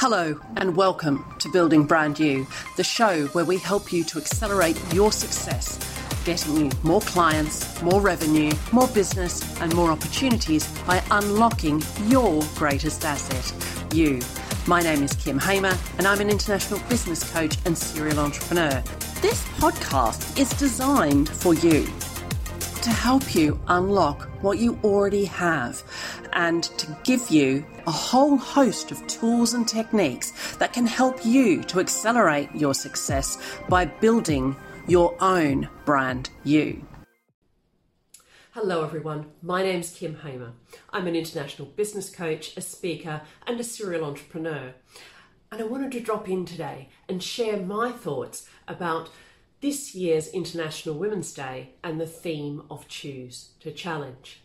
Hello, and welcome to Building Brand You, the show where we help you to accelerate your success, getting you more clients, more revenue, more business, and more opportunities by unlocking your greatest asset, you. My name is Kym Hamer, and I'm an international business coach and serial entrepreneur. This podcast is designed for you to help you unlock what you already have and to give you a whole host of tools and techniques that can help you to accelerate your success by building your own brand you. Hello, everyone. My name's Kym Hamer. I'm an international business coach, a speaker, and a serial entrepreneur. And I wanted to drop in today and share my thoughts about this year's International Women's Day and the theme of Choose to Challenge.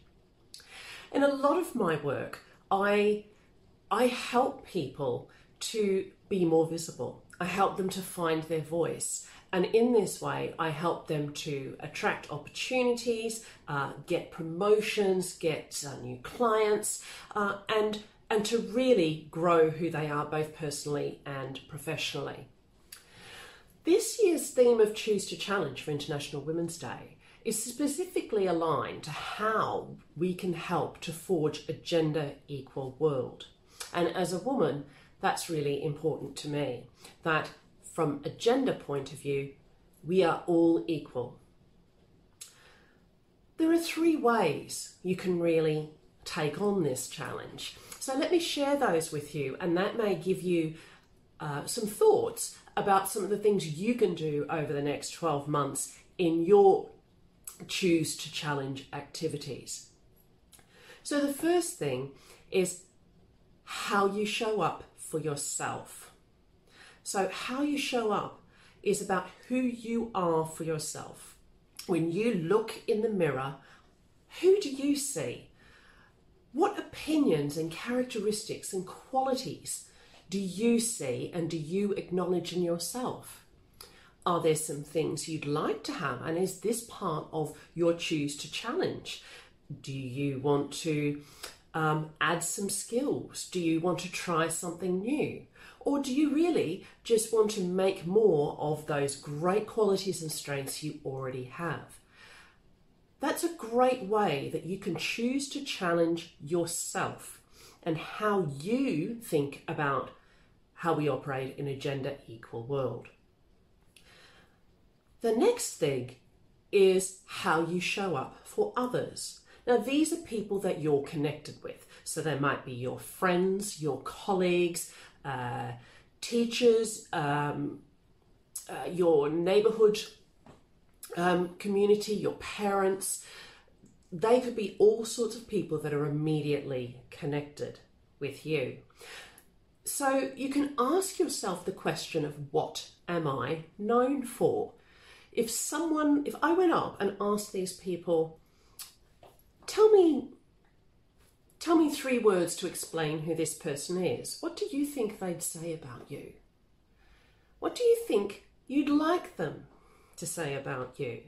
In a lot of my work, I, I help people to be more visible. I help them to find their voice. And in this way, I help them to attract opportunities, uh, get promotions, get uh, new clients, uh, and, and to really grow who they are both personally and professionally. This year's theme of Choose to Challenge for International Women's Day is specifically aligned to how we can help to forge a gender equal world. And as a woman, that's really important to me that from a gender point of view, we are all equal. There are three ways you can really take on this challenge. So let me share those with you, and that may give you uh, some thoughts about some of the things you can do over the next 12 months in your choose to challenge activities. So, the first thing is how you show up for yourself. So, how you show up is about who you are for yourself. When you look in the mirror, who do you see? What opinions and characteristics and qualities do you see and do you acknowledge in yourself? Are there some things you'd like to have? And is this part of your choose to challenge? Do you want to um, add some skills? Do you want to try something new? Or do you really just want to make more of those great qualities and strengths you already have? That's a great way that you can choose to challenge yourself and how you think about how we operate in a gender equal world. The next thing is how you show up for others. Now, these are people that you're connected with. So they might be your friends, your colleagues, uh, teachers, um, uh, your neighborhood um, community, your parents. They could be all sorts of people that are immediately connected with you. So you can ask yourself the question of what am I known for? If someone, if I went up and asked these people, tell me, tell me three words to explain who this person is, what do you think they'd say about you? What do you think you'd like them to say about you?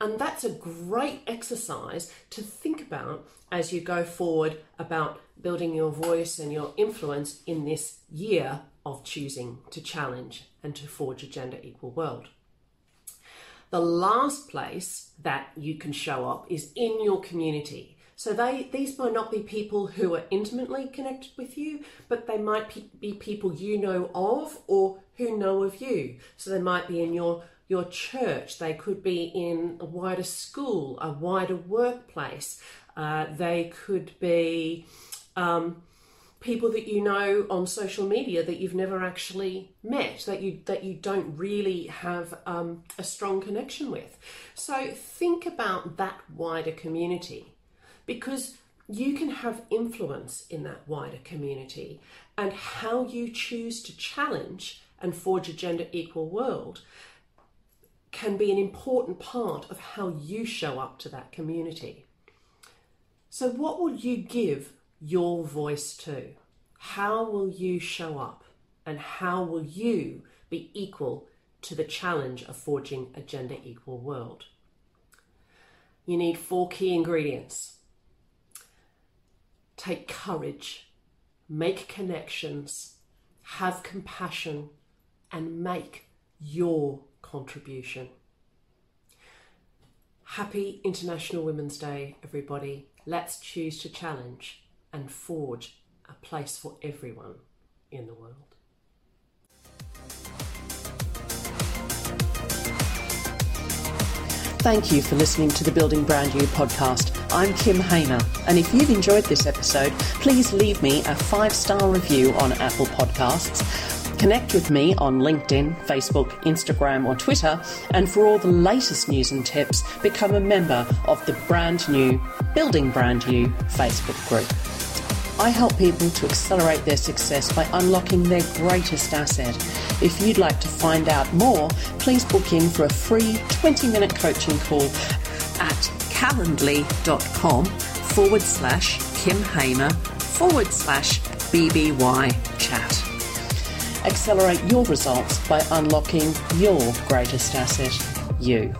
And that's a great exercise to think about as you go forward about building your voice and your influence in this year of choosing to challenge and to forge a gender equal world. The last place that you can show up is in your community. So they these might not be people who are intimately connected with you, but they might be people you know of or who know of you. So they might be in your your church, they could be in a wider school, a wider workplace, uh, they could be um, people that you know on social media that you've never actually met, that you that you don't really have um, a strong connection with. So think about that wider community, because you can have influence in that wider community, and how you choose to challenge and forge a gender equal world can be an important part of how you show up to that community. So, what will you give your voice to. How will you show up? And how will you be equal to the challenge of forging a gender equal world? You need four key ingredients take courage, make connections, have compassion, and make your contribution. Happy International Women's Day, everybody. Let's choose to challenge and forge a place for everyone in the world. Thank you for listening to the Building Brand You podcast. I'm Kym Hamer, and if you've enjoyed this episode, please leave me a five star review on Apple Podcasts. Connect with me on LinkedIn, Facebook, Instagram, or Twitter, and for all the latest news and tips, become a member of the brand new Building Brand You Facebook group. I help people to accelerate their success by unlocking their greatest asset. If you'd like to find out more, please book in for a free 20 minute coaching call at calendly.com forward slash Kym Hamer forward slash BBY chat. Accelerate your results by unlocking your greatest asset, you.